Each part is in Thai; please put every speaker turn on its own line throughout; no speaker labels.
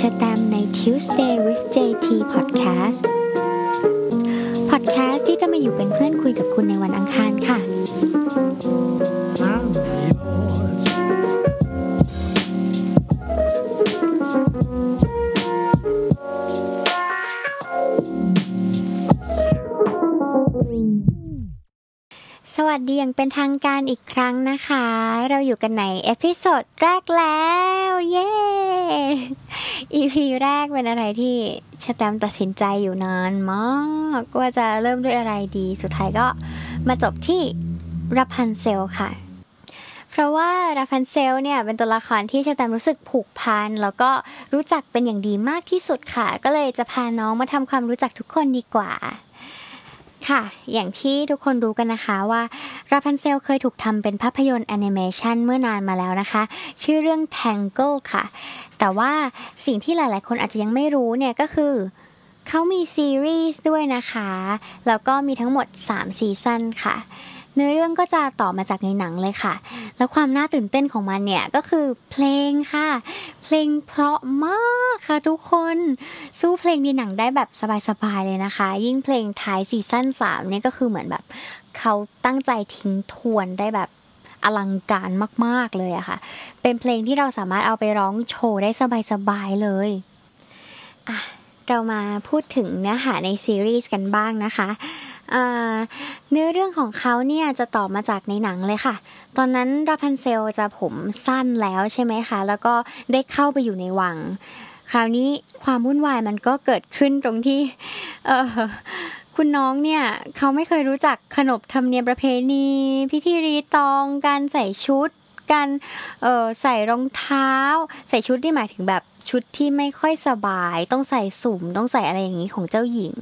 ชอแตมใน Tuesday with JT Podcast Podcast ที่จะมาอยู่เป็นเพื่อนคุยกับคุณในวันอังคารค่ะ วัสดีอย่างเป็นทางการอีกครั้งนะคะ เราอยู่กันใน episode แรกแล้ว เย้ EP แรกเป็นอะไรที่ชะแตมตัดสินใจอยู่นานมากว่าจะเริ่มด้วยอะไรดี สุดท้ายก็มาจบที่ราพันเซลค่ะ เพราะว่าราพันเซลเนี่ยเป็นตัวละครที่ชะแตมรู้สึกผูกพันแล้วก็รู้จักเป็นอย่างดีมากที่สุดค่ะ ก็เลยจะพาน้องมาทำความรู้จักทุกคนดีกว่า ค่ะ อย่างที่ทุกคนรู้กันนะคะว่าราพันเซลเคยถูกทำเป็นภาพยนตร์แอนิเมชันเมื่อนานมาแล้วนะคะ ชื่อเรื่อง Tangle ค่ะ แต่ว่าสิ่งที่หลาย ๆ คนอาจจะยังไม่รู้เนี่ยก็คือเขามีซีรีส์ด้วยนะคะ แล้วก็มีทั้งหมด 3 season ค่ะ เนื้อเรื่องก็จะต่อมาจากในหนังเลยค่ะ แล้วความน่าตื่นเต้นของมันเนี่ยก็คือเพลงค่ะ เพลงเพราะมากค่ะทุกคน สู้เพลงในหนังได้แบบสบายๆเลยนะคะ ยิ่งเพลงท้ายซีซั่น3เนี่ยก็คือเหมือนแบบเขาตั้งใจทิ้งทวนได้แบบอลังการมากๆเลยอะค่ะ เป็นเพลงที่เราสามารถเอาไปร้องโชว์ได้สบายๆเลยอะเรามาพูดถึงเนื้อหาในซีรีส์กันบ้างนะคะ เนื้อเรื่องของเขาเนี่ยจะต่อมาจากในหนังเลยค่ะ ตอนนั้นราพันเซลจะผมสั้นแล้วใช่ไหมคะ แล้วก็ได้เข้าไปอยู่ในวัง คราวนี้ความวุ่นวายมันก็เกิดขึ้นตรงที่ เออคุณน้องเนี่ยเขาไม่เคยรู้จักขนบธรรมเนียมประเพณี พิธีรีตองการใส่ชุดการเออใส่รองเท้า ใส่ชุดที่หมายถึงแบบ ชุดที่ไม่ค่อยสบาย ต้องใส่สุ่มต้องใส่อะไรอย่างนี้ของเจ้าหญิง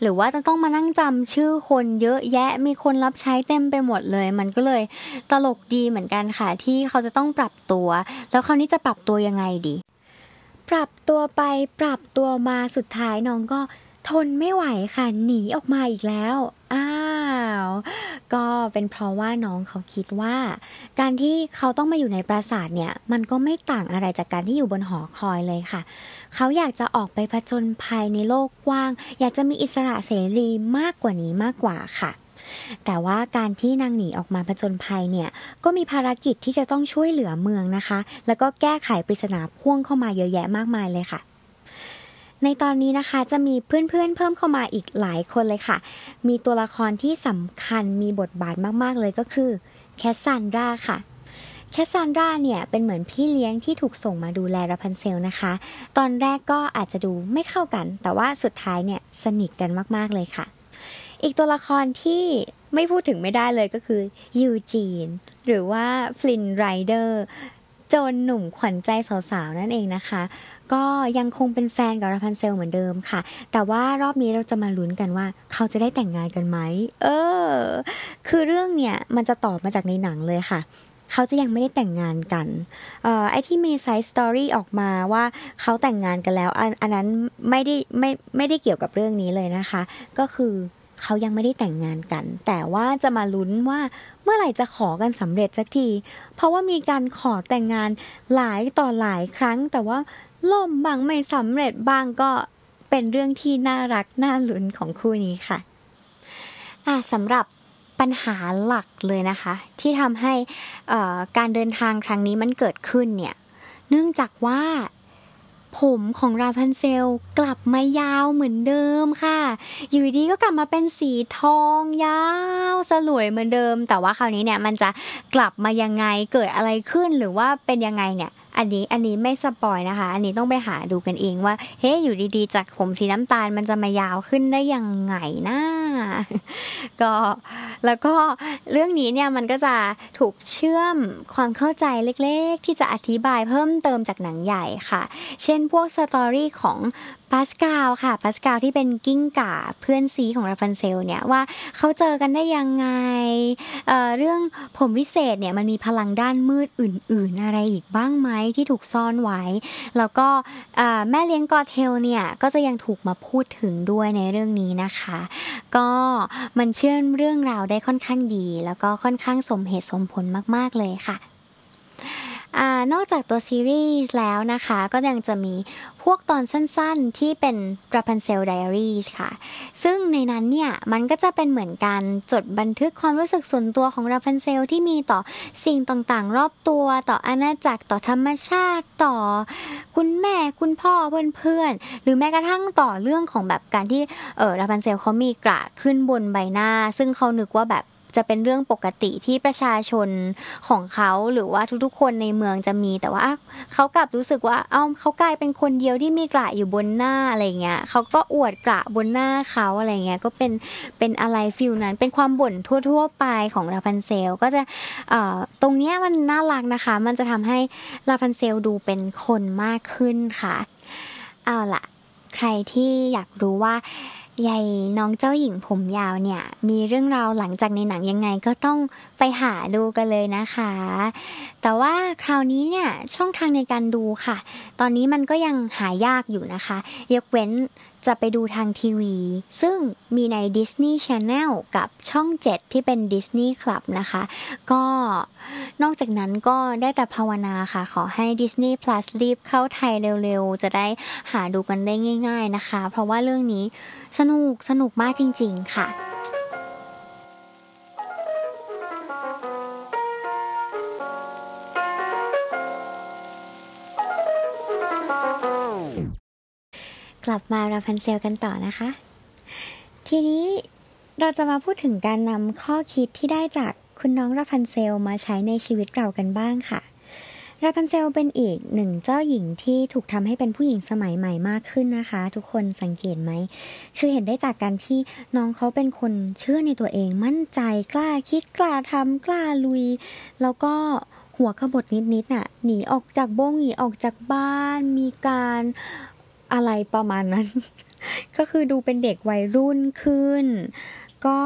หรือว่าจะต้องมานั่งจำชื่อคนเยอะแยะมีคนรับใช้เต็มไปหมดเลย มันก็เลยตลกดีเหมือนกันค่ะที่เขาจะต้องปรับตัว แล้วคราวนี้จะปรับตัวยังไงดี ปรับตัวไปปรับตัวมาสุดท้ายน้องก็ ทนไม่ไหวค่ะหนีออกมาอีกแล้ว อ้าว ก็เป็นเพราะว่าน้องเขาคิดว่า การที่เขาต้องมาอยู่ในปราสาทเนี่ย มันก็ไม่ต่างอะไรจากการที่อยู่บนหอคอยเลยค่ะ เขาอยากจะออกไปผจญภัยในโลกกว้าง อยากจะมีอิสระเสรีมากกว่านี้มากกว่าค่ะแต่ว่าการที่นางหนีออกมาผจญภัยเนี่ยก็มีภารกิจที่จะต้องช่วยเหลือเมืองนะคะ แล้วก็แก้ไขปริศนาพ่วงเข้ามาเยอะแยะมากมายเลยค่ะ ในตอนนี้นะคะจะมีเพื่อนๆเพิ่มเข้ามาอีกหลายคนเลยค่ะ มีตัวละครที่สำคัญมีบทบาทมากๆเลยก็คือแคสซันดราค่ะแคสซันดราเนี่ยเป็นเหมือนพี่เลี้ยงที่ถูกส่งมาดูแลราพันเซลนะคะ ตอนแรกก็อาจจะดูไม่เข้ากัน แต่ว่าสุดท้ายเนี่ยสนิทกันมากๆเลยค่ะ อีกตัวละครที่ไม่พูดถึงไม่ได้เลยก็คือยูจีนหรือว่าฟลินไรเดอร์ โจนหนุ่มขวัญใจสาวๆนั่นเองนะคะ ก็ยังคงเป็นแฟนกับราพันเซลเหมือนเดิมค่ะ แต่ว่ารอบนี้เราจะมาลุ้นกันว่า เขาจะได้แต่งงานกันไหมเออ คือเรื่องเนี่ยมันจะตอบมาจากในหนังเลยค่ะเขาจะยังไม่ได้แต่งงานกันเอ่อไอ้ที่มี side story ออกมาว่าเขาแต่งงานกันแล้ว อันอันนั้นไม่ได้ไม่ไม่ได้เกี่ยวกับเรื่องนี้เลยนะคะ ก็คือเขายังไม่ได้แต่งงานกัน แต่ว่าจะมาลุ้นว่า เมื่อไหร่จะขอกันสำเร็จสักที เพราะว่ามีการขอแต่งงานหลายต่อหลายครั้ง แต่ว่าล่มบ้างไม่สำเร็จบ้างก็เป็นเรื่องที่น่ารักน่าลุ้นของคู่นี้ค่ะอะสำหรับปัญหาหลักเลยนะคะ ที่ทำให้การเดินทางครั้งนี้มันเกิดขึ้นเนี่ยเนื่องจากว่า ผมของราพันเซลกลับมายาวเหมือนเดิมค่ะ อยู่ดีก็กลับมาเป็นสีทองยาวสลวยเหมือนเดิม แต่ว่าคราวนี้เนี่ยมันจะกลับมายังไงเกิดอะไรขึ้นหรือว่าเป็นยังไงเนี่ยอันนี้อันนี้ไม่สปอยนะคะ อันนี้ต้องไปหาดูกันเองว่า เฮ้ยอยู่ดีๆ จากผมสีน้ำตาลมันจะมายาวขึ้นได้ยังไงนะ ก็แล้วก็เรื่องนี้เนี่ยมันก็จะถูกเชื่อมความเข้าใจเล็กๆ ที่จะอธิบายเพิ่มเติมจากหนังใหญ่ค่ะ เช่นพวกสตอรี่ของปาสกาลค่ะปาสกาลที่เป็นกิ้งก่าเพื่อนซีของราฟันเซลเนี่ยว่าเขาเจอกันได้ยังไงเเรื่องผมวิเศษเนี่ยมันมีพลังด้านมืดอื่น ๆ อะไรอีกบ้างไหมที่ถูกซ่อนไว้ แล้วก็แม่เลี้ยงกอเทลเนี่ยก็จะยังถูกมาพูดถึงด้วยในเรื่องนี้นะคะ ก็ก็มันเชื่อมเรื่องราวได้ค่อนข้างดี แล้วก็ค่อนข้างสมเหตุสมผลมาก ๆเลยค่ะ อนอกจากตัวซีรีส์แล้วนะคะ ก็ยังจะมีพวกตอนสั้นๆที่เป็น Rapunzel Diaries ค่ะ ซึ่งในนั้นเนี่ย มันก็จะเป็นเหมือนการจดบันทึกความรู้สึกส่วนตัวของ Rapunzel ที่มีต่อสิ่งต่างๆ รอบตัว ต่ออาณาจักรต่อธรรมชาติต่อ คุณแม่คุณพ่อเพื่อนๆ หรือแม้กระทั่งต่อเรื่องของแบบการที่เออ Rapunzel เขามีกระขึ้นบนใบหน้า ซึ่งเขานึกว่าแบบ จะเป็นเรื่องปกติที่ประชาชนของเขาหรือว่าทุกๆ คนในเมืองจะมี แต่ว่าเขากลับรู้สึกว่าเอ้าเขากลายเป็นคนเดียวที่มีกระอยู่บนหน้าอะไรเงี้ยเขาก็อวดกระบนหน้าเขาอะไรเงี้ยก็เป็นเป็นอะไรฟิลนั้น เป็นความบ่นทั่ว ๆ ไปของราพันเซลก็จะตรงเนี้ยมันน่ารักนะคะ มันจะทำให้ราพันเซลดูเป็นคนมากขึ้นค่ะ เอาล่ะ ใครที่อยากรู้ว่า ยายน้องเจ้าหญิงผมยาวเนี่ย มีเรื่องราวหลังจากในหนังยังไงก็ต้องไปหาดูกันเลยนะคะ แต่ว่าคราวนี้เนี่ยช่องทางในการดูค่ะ ตอนนี้มันก็ยังหายากอยู่นะคะ ยกเว้น จะไปดูทางทีวี ซึ่งมีใน Disney Channel กับช่อง 7 ที่เป็น Disney Club นะคะ ก็นอกจากนั้นก็ได้แต่ภาวนาค่ะ ขอให้ Disney Plus รีบเข้าไทยเร็วๆ จะได้หาดูกันได้ง่าย ๆนะคะ เพราะว่าเรื่องนี้สนุกสนุกมากจริง ๆ ค่ะ กลับมาราพันเซลกันต่อนะคะ ทีนี้เราจะมาพูดถึงการนำข้อคิดที่ได้จากคุณน้องราพันเซลมาใช้ในชีวิตเรากันบ้างค่ะ ราพันเซลเป็นอีกหนึ่งเจ้าหญิงที่ถูกทำให้เป็นผู้หญิงสมัยใหม่มากขึ้นนะคะ ทุกคนสังเกตไหม คือเห็นได้จากการที่น้องเขาเป็นคนเชื่อในตัวเองมั่นใจกล้าคิดกล้าทำกล้าลุย แล้วก็หัวขบถนิดๆน่ะหนีออกจากบ้งหนีออกจากบ้าน มีการ อะไรประมาณนั้น ก็คือดูเป็นเด็กวัยรุ่นขึ้น ก็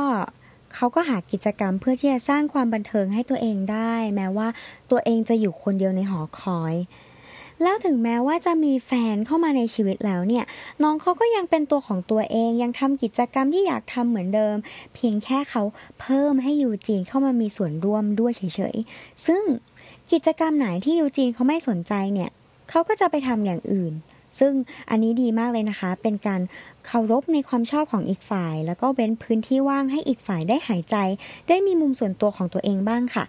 เขาก็หากิจกรรมเพื่อที่จะสร้างความบันเทิงให้ตัวเองได้ แม้ว่าตัวเองจะอยู่คนเดียวในหอคอย แล้วถึงแม้ว่าจะมีแฟนเข้ามาในชีวิตแล้วเนี่ย น้องเขาก็ยังเป็นตัวของตัวเองยังทำกิจกรรมที่อยากทำเหมือนเดิม เพียงแค่เขาเพิ่มให้ยูจีนเข้ามามีส่วนร่วมด้วยเฉยๆ ซึ่งกิจกรรมไหนที่ยูจีนเขาไม่สนใจเนี่ยเขาก็จะไปทำอย่างอื่น ซึ่งอันนี้ดีมากเลยนะคะ เป็นการเคารพในความชอบของอีกฝ่าย แล้วก็เว้นพื้นที่ว่างให้อีกฝ่ายได้หายใจ ได้มีมุมส่วนตัวของตัวเองบ้างค่ะ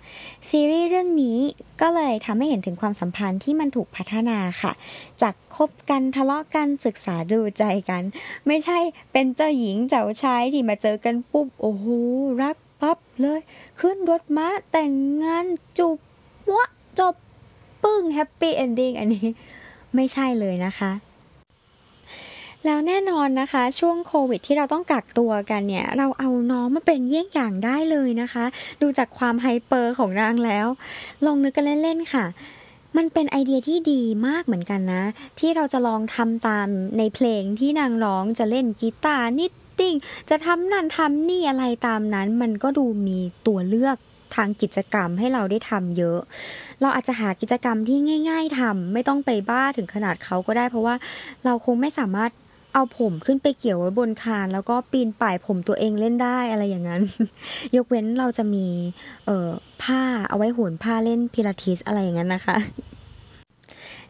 ซีรีส์เรื่องนี้ก็เลยทำให้เห็นถึงความสัมพันธ์ที่มันถูกพัฒนาค่ะ จากคบกันทะเลาะกันศึกษาดูใจกัน ไม่ใช่เป็นเจ้าหญิงเจ้าชายที่มาเจอกันปุ๊บโอ้โหรักปั๊บเลย ขึ้นรถม้าแต่งงานจูบวะจบปึ้ง happy ending อันนี้ ไม่ใช่เลยนะคะแล้วแน่นอนนะคะ ช่วงโควิดที่เราต้องกักตัวกันเนี่ย เราเอาน้องมาเป็นเยี่ยงอย่างได้เลยนะคะ ดูจากความ hyper ของนางแล้ว ลองนึกกันเล่นๆค่ะ มันเป็นไอเดียที่ดีมากเหมือนกันนะ ที่เราจะลองทำตามในเพลงที่นางร้องจะเล่นกีตาร์นิตติ้งจะทำนั่นทำนี่อะไรตามนั้น มันก็ดูมีตัวเลือก ทางกิจกรรมให้เราได้ทำเยอะ เราอาจจะหากิจกรรมที่ง่าย ๆทำไม่ต้องไปบ้าถึงขนาดเขาก็ได้ เพราะว่าเราคงไม่สามารถเอาผมขึ้นไปเกี่ยวไว้บนคาน แล้วก็ปีนป่ายผมตัวเองเล่นได้อะไรอย่างนั้น ยกเว้นเราจะมีเอ่อผ้าเอาไว้หุ่นผ้าเล่นพิลาทิสอะไรอย่างนั้นนะคะ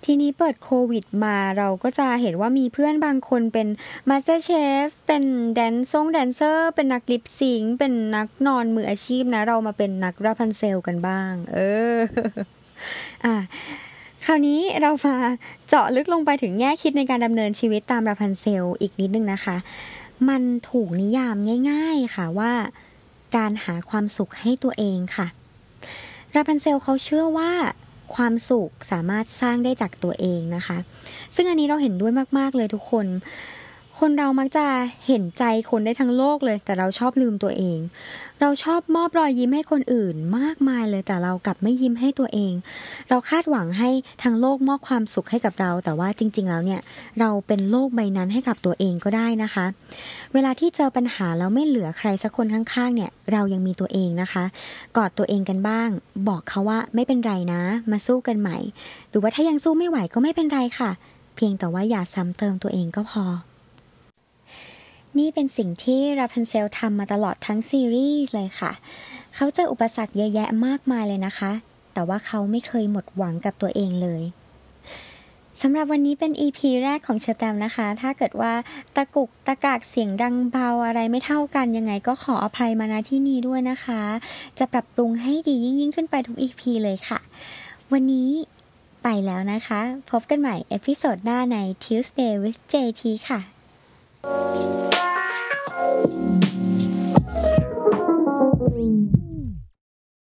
ทีนี้เปิดโควิดมาเราก็จะเห็นว่ามีเพื่อนบางคนเป็นMasterChef เป็น dance dancer เป็นนัก lip sync เป็นนักนอนมืออาชีพนะ เรามาเป็นนักราพันเซลกันบ้าง เออ อะคราวนี้เรามาเจาะลึกลงไปถึงแง่คิดในการดำเนินชีวิตตามราพันเซลอีกนิดนึงนะคะ มันถูกนิยามง่าย ๆค่ะว่าการหาความสุขให้ตัวเองค่ะ ราพันเซลเขาเชื่อว่า ความสุขสามารถสร้างได้จากตัวเองนะคะ ซึ่งอันนี้เราเห็นด้วยมาก ๆ เลยทุกคน คนเรามักจะเห็นใจคนได้ทั้งโลกเลย แต่เราชอบลืมตัวเอง เราชอบมอบรอยยิ้มให้คนอื่นมากมายเลยแต่เรากลับไม่ยิ้มให้ตัวเอง เราคาดหวังให้ทั้งโลกมอบความสุขให้กับเรา แต่ว่าจริง ๆ แล้วเนี่ยเราเป็นโลกใบนั้นให้กับตัวเองก็ได้นะคะ เวลาที่เจอปัญหาแล้วไม่เหลือใครสักคนข้างๆ เนี่ยเรายังมีตัวเองนะคะ กอดตัวเองกันบ้าง บอกเขาว่าไม่เป็นไรนะ มาสู้กันใหม่ หรือว่าถ้ายังสู้ไม่ไหวก็ไม่เป็นไรค่ะ เพียงแต่ว่าอย่าซ้ำเติมตัวเองก็พอ นี่เป็นสิ่งที่ราพันเซลทำมาตลอดทั้งซีรีส์เลยค่ะ เขาเจออุปสรรคเยอะแยะมากมายเลยนะคะ แต่ว่าเขาไม่เคยหมดหวังกับตัวเองเลยสำหรับวันนี้เป็น EP แรกของเชอแตมนะคะ ถ้าเกิดว่าตะกุกตะกากเสียงดังเบาอะไรไม่เท่ากันยังไงก็ขออภัยมาณที่นี้ด้วยนะคะ จะปรับปรุงให้ดียิ่งยิ่งขึ้นไปทุก EP เลยค่ะ วันนี้ไปแล้วนะคะ พบกันใหม่เอพิโซดหน้าใน Tuesday with JT ค่ะ you